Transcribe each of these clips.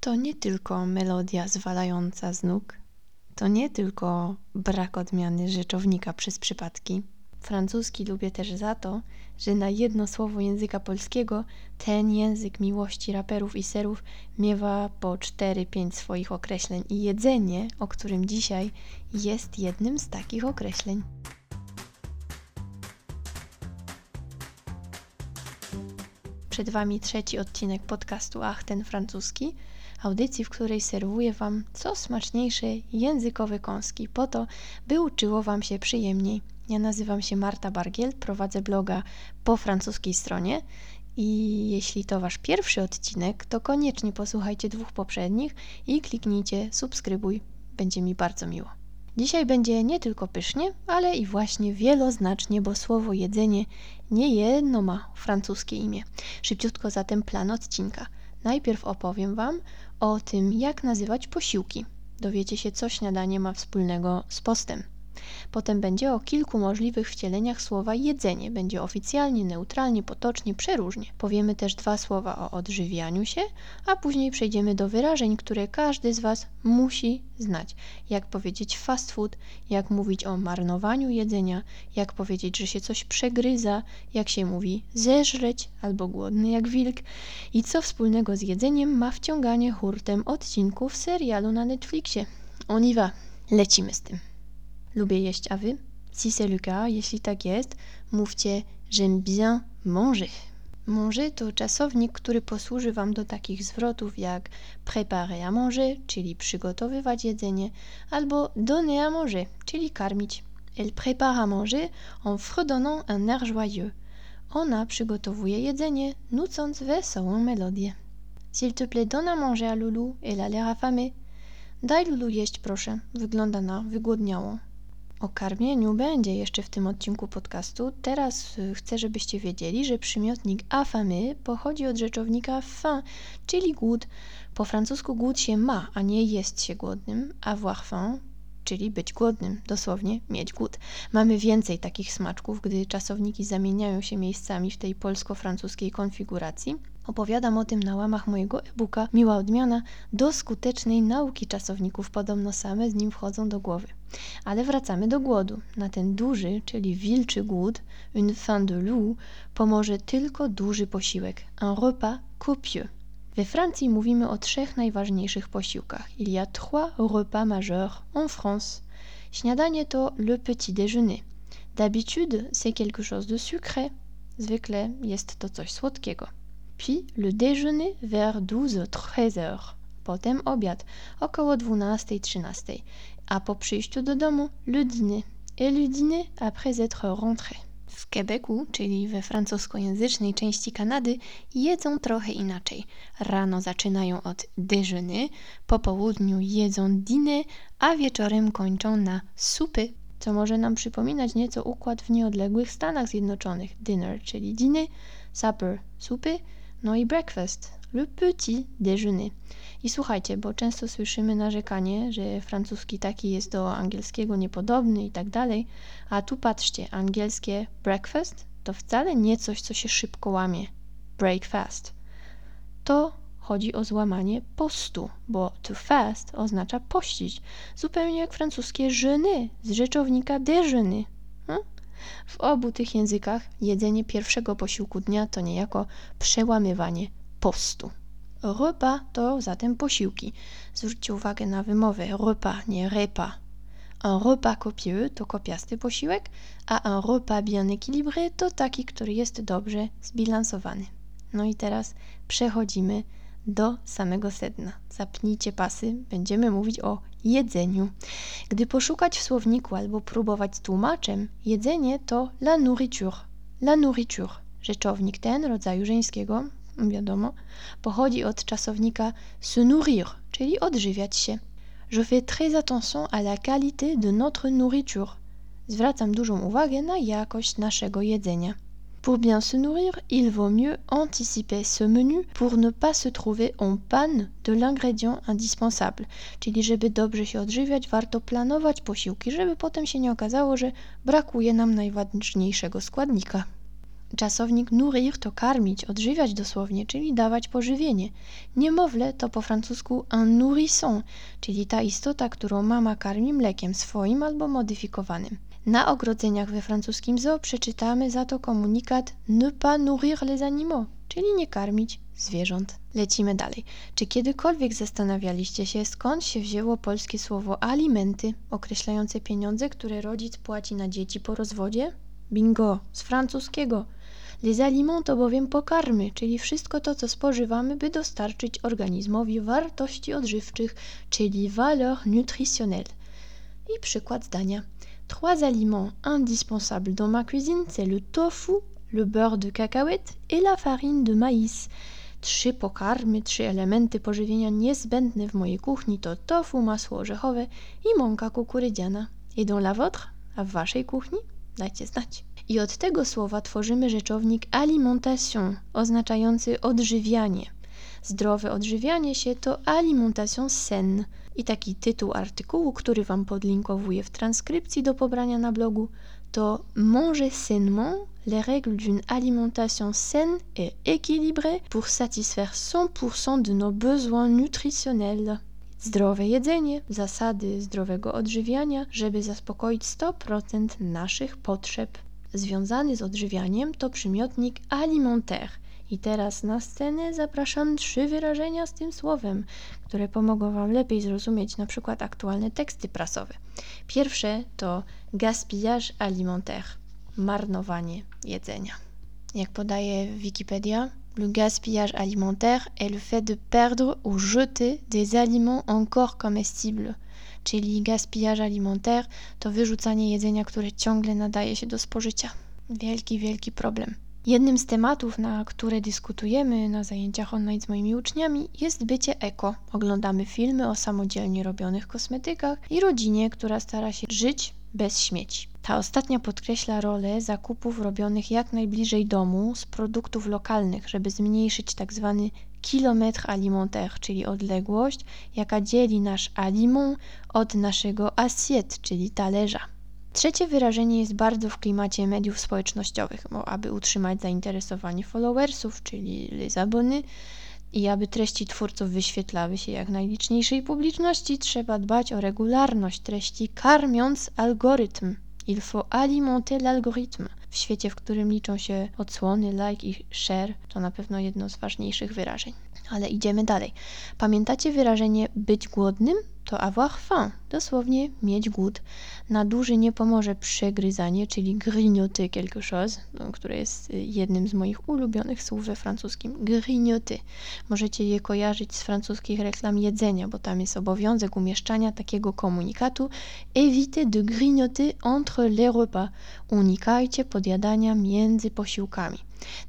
to nie tylko melodia zwalająca z nóg, to nie tylko brak odmiany rzeczownika przez przypadki. Francuski lubię też za to, że na jedno słowo języka polskiego ten język miłości raperów i serów miewa po 4-5 swoich określeń i jedzenie, o którym dzisiaj jest jednym z takich określeń. Przed Wami trzeci odcinek podcastu Ach, ten francuski, audycji, w której serwuję Wam co smaczniejsze językowe kąski, po to, by uczyło Wam się przyjemniej. Ja nazywam się Marta Bargiel, prowadzę bloga po francuskiej stronie i jeśli to Wasz pierwszy odcinek, to koniecznie posłuchajcie dwóch poprzednich i kliknijcie subskrybuj. Będzie mi bardzo miło. Dzisiaj będzie nie tylko pysznie, ale i właśnie wieloznacznie, bo słowo jedzenie nie jedno ma francuskie imię. Szybciutko zatem plan odcinka. Najpierw opowiem Wam o tym, jak nazywać posiłki. Dowiecie się, co śniadanie ma wspólnego z postem. Potem będzie o kilku możliwych wcieleniach słowa jedzenie. Będzie oficjalnie, neutralnie, potocznie, przeróżnie. Powiemy też dwa słowa o odżywianiu się, a później przejdziemy do wyrażeń, które każdy z Was musi znać. Jak powiedzieć fast food, jak mówić o marnowaniu jedzenia, jak powiedzieć, że się coś przegryza, jak się mówi zeżreć albo głodny jak wilk i co wspólnego z jedzeniem ma wciąganie hurtem odcinków serialu na Netflixie. On va. Lecimy z tym. Lubię jeść, a wy? Si c'est le cas, jeśli tak jest, mówcie j'aime bien manger. Manger to czasownik, który posłuży Wam do takich zwrotów jak préparer à manger, czyli przygotowywać jedzenie, albo donner à manger, czyli karmić. Elle prépare à manger en fredonnant un air joyeux. Ona przygotowuje jedzenie, nucąc wesołą melodię. S'il te plaît, donne à manger à Loulou, elle a l'air affamée. Daj Lulu jeść, proszę. Wygląda na wygłodniałą. O karmieniu będzie jeszcze w tym odcinku podcastu. Teraz y, chcę, żebyście wiedzieli, że przymiotnik affamé pochodzi od rzeczownika faim, czyli głód. Po francusku głód się ma, a nie jest się głodnym. Avoir faim, czyli być głodnym, dosłownie mieć głód. Mamy więcej takich smaczków, gdy czasowniki zamieniają się miejscami w tej polsko-francuskiej konfiguracji. Opowiadam o tym na łamach mojego e-booka Miła odmiana do skutecznej nauki czasowników. Podobno same z nim wchodzą do głowy. Ale wracamy do głodu. Na ten duży, czyli wilczy głód, une faim de loup, pomoże tylko duży posiłek, un repas copieux. We Francji mówimy o trzech najważniejszych posiłkach. Il y a trois repas majeurs en France. Śniadanie to le petit déjeuner. D'habitude, c'est quelque chose de sucré. Zwykle jest to coś słodkiego. Puis le déjeuner vers 12-13 heures. Potem obiad około 12-13. A po przyjściu do domu le dîner. Et le dîner après être rentré. W Quebecu, czyli we francuskojęzycznej części Kanady, jedzą trochę inaczej. Rano zaczynają od déjeuner, po południu jedzą dîner, a wieczorem kończą na supy, co może nam przypominać nieco układ w nieodległych Stanach Zjednoczonych. Dinner, czyli dîner, supper, supy, no i breakfast, le petit déjeuner. I słuchajcie, bo często słyszymy narzekanie, że francuski taki jest do angielskiego niepodobny i tak dalej, a tu patrzcie, angielskie breakfast to wcale nie coś, co się szybko łamie. Breakfast. To chodzi o złamanie postu, bo to fast oznacza pościć, zupełnie jak francuskie jeûner z rzeczownika déjeuner. Hmm? W obu tych językach jedzenie pierwszego posiłku dnia to niejako przełamywanie postu. Repas to zatem posiłki. Zwróćcie uwagę na wymowę repas, nie repas. Un repas copieux to kopiasty posiłek, a un repas bien équilibré to taki, który jest dobrze zbilansowany. No i teraz przechodzimy do samego sedna. Zapnijcie pasy, będziemy mówić o jedzeniu. Gdy poszukać w słowniku albo próbować z tłumaczem, jedzenie to la nourriture. La nourriture. Rzeczownik ten rodzaju żeńskiego, wiadomo, pochodzi od czasownika se nourrir, czyli odżywiać się. Je fais très attention à la qualité de notre nourriture. Zwracam dużą uwagę na jakość naszego jedzenia. Pour bien se nourrir, il vaut mieux anticiper ce menu pour ne pas se trouver en panne de l'ingrédient indispensable. Czyli żeby dobrze się odżywiać, warto planować posiłki, żeby potem się nie okazało, że brakuje nam najważniejszego składnika. Czasownik nourrir to karmić, odżywiać dosłownie, czyli dawać pożywienie. Niemowlę to po francusku un nourrisson, czyli ta istota, którą mama karmi mlekiem swoim albo modyfikowanym. Na ogrodzeniach we francuskim zoo przeczytamy za to komunikat ne pas nourrir les animaux, czyli nie karmić zwierząt. Lecimy dalej. Czy kiedykolwiek zastanawialiście się, skąd się wzięło polskie słowo alimenty, określające pieniądze, które rodzic płaci na dzieci po rozwodzie? Bingo, z francuskiego. Les aliments to bowiem pokarmy, czyli wszystko to, co spożywamy, by dostarczyć organizmowi wartości odżywczych, czyli valeur nutritionnelle. I przykład zdania. Trois aliments indispensables dans ma cuisine, c'est le tofu, le beurre de cacahuète et la farine de maïs. Trzy pokarmy, trzy elementy pożywienia niezbędne w mojej kuchni to tofu, masło orzechowe i mąka kukurydziana. I dans la vôtre? A w waszej kuchni? Dajcie znać. I od tego słowa tworzymy rzeczownik alimentation, oznaczający odżywianie. Zdrowe odżywianie się to alimentation saine. I taki tytuł artykułu, który Wam podlinkowuję w transkrypcji do pobrania na blogu, to Manger sainement, les règles d'une alimentation saine et équilibrée pour satisfaire 100% de nos besoins nutritionnels. Zdrowe jedzenie, zasady zdrowego odżywiania, żeby zaspokoić 100% naszych potrzeb. Związany z odżywianiem to przymiotnik alimentaire. I teraz na scenę zapraszam trzy wyrażenia z tym słowem, które pomogą Wam lepiej zrozumieć na przykład aktualne teksty prasowe. Pierwsze to gaspillage alimentaire, marnowanie jedzenia. Jak podaje Wikipedia, le gaspillage alimentaire est le fait de perdre ou jeter des aliments encore comestibles. Czyli gaspillage alimentaire to wyrzucanie jedzenia, które ciągle nadaje się do spożycia. Wielki, wielki problem. Jednym z tematów, na które dyskutujemy na zajęciach online z moimi uczniami, jest bycie eko. Oglądamy filmy o samodzielnie robionych kosmetykach i rodzinie, która stara się żyć bez śmieci. Ta ostatnia podkreśla rolę zakupów robionych jak najbliżej domu z produktów lokalnych, żeby zmniejszyć tak zwany kilometr alimentaire, czyli odległość, jaka dzieli nasz aliment od naszego assiette, czyli talerza. Trzecie wyrażenie jest bardzo w klimacie mediów społecznościowych, bo aby utrzymać zainteresowanie followersów, czyli les i aby treści twórców wyświetlały się jak najliczniejszej publiczności, trzeba dbać o regularność treści, karmiąc algorytm. Il faut alimenter l'algorithme. W świecie, w którym liczą się odsłony, like i share, to na pewno jedno z ważniejszych wyrażeń. Ale idziemy dalej. Pamiętacie wyrażenie być głodnym? To avoir faim, dosłownie mieć głód. Na duży nie pomoże przegryzanie, czyli grignoter quelque chose, no, które jest y, jednym z moich ulubionych słów we francuskim. Grignoter. Możecie je kojarzyć z francuskich reklam jedzenia, bo tam jest obowiązek umieszczania takiego komunikatu Évitez de grignoter entre les repas. Unikajcie podjadania między posiłkami.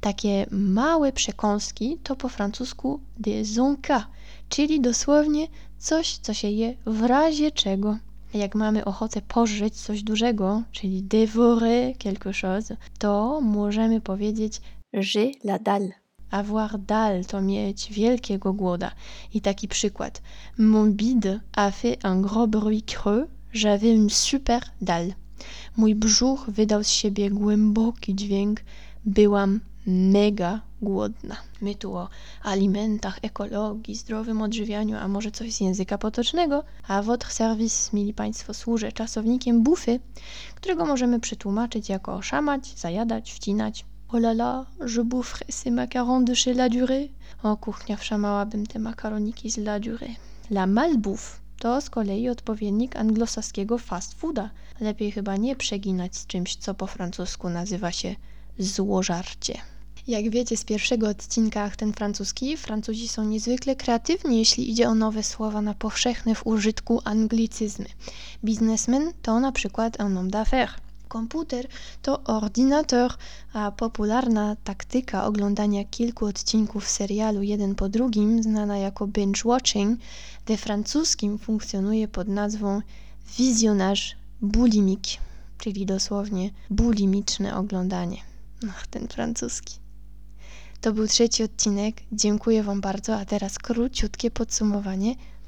Takie małe przekąski to po francusku des encas, czyli dosłownie coś, co się je w razie czego. Jak mamy ochotę pożyć coś dużego, czyli dévorer quelque chose, to możemy powiedzieć j'ai la dalle. Avoir dalle to mieć wielkiego głoda. I taki przykład. Mon bide a fait un gros bruit creux, j'avais une super dalle. Mój brzuch wydał z siebie głęboki dźwięk, byłam mega głodna. My tu o alimentach, ekologii, zdrowym odżywianiu, a może coś z języka potocznego, a votre service, mili Państwo, służę czasownikiem bufy, którego możemy przetłumaczyć jako szamać, zajadać, wcinać. Oh la la, je boufferais ces macarons de chez La Durée. O, kuchnia wszamałabym te makaroniki z La Durée. La malbouffe to z kolei odpowiednik anglosaskiego fast fooda. Lepiej chyba nie przeginać z czymś, co po francusku nazywa się złożarcie. Jak wiecie z pierwszego odcinka ten francuski, Francuzi są niezwykle kreatywni, jeśli idzie o nowe słowa na powszechne w użytku anglicyzmy. Biznesmen to na przykład un homme d'affaires. Komputer to ordynator, a popularna taktyka oglądania kilku odcinków serialu jeden po drugim, znana jako binge watching, we francuskim funkcjonuje pod nazwą visionnage boulimique, czyli dosłownie bulimiczne oglądanie. Ach, ten francuski. To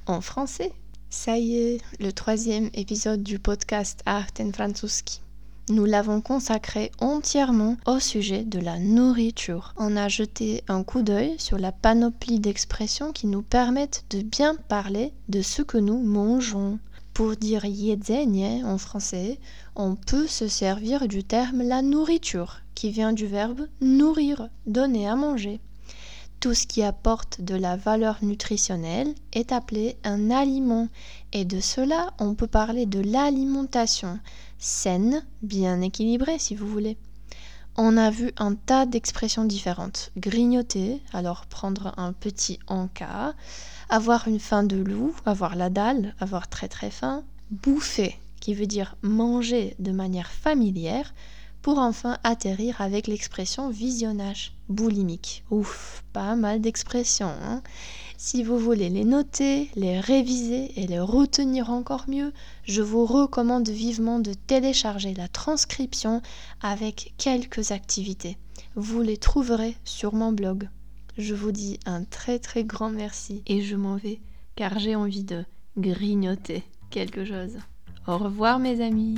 en français. Ça y est, le troisième épisode du podcast Ach, ten francuski. nous l'avons consacré entièrement au sujet de la nourriture. On a jeté un coup d'œil sur la panoplie d'expressions qui nous permettent de bien parler de ce que nous mangeons. Pour dire jedzenie en français, on peut se servir du terme la nourriture, qui vient du verbe nourrir, donner à manger. Tout ce qui apporte de la valeur nutritionnelle est appelé un aliment et de cela on peut parler de l'alimentation saine, bien équilibrée si vous voulez. On a vu un tas d'expressions différentes. Grignoter, alors prendre un petit encas, avoir une faim de loup, avoir la dalle, avoir très très faim, bouffer, qui veut dire manger de manière familière, pour enfin atterrir avec l'expression visionnage boulimique. Ouf, pas mal d'expressions. Hein si vous voulez les noter, les réviser et les retenir encore mieux, je vous recommande vivement de télécharger la transcription avec quelques activités. Vous les trouverez sur mon blog. Je vous dis un très très grand merci et je m'en vais car j'ai envie de grignoter quelque chose. Au revoir mes amis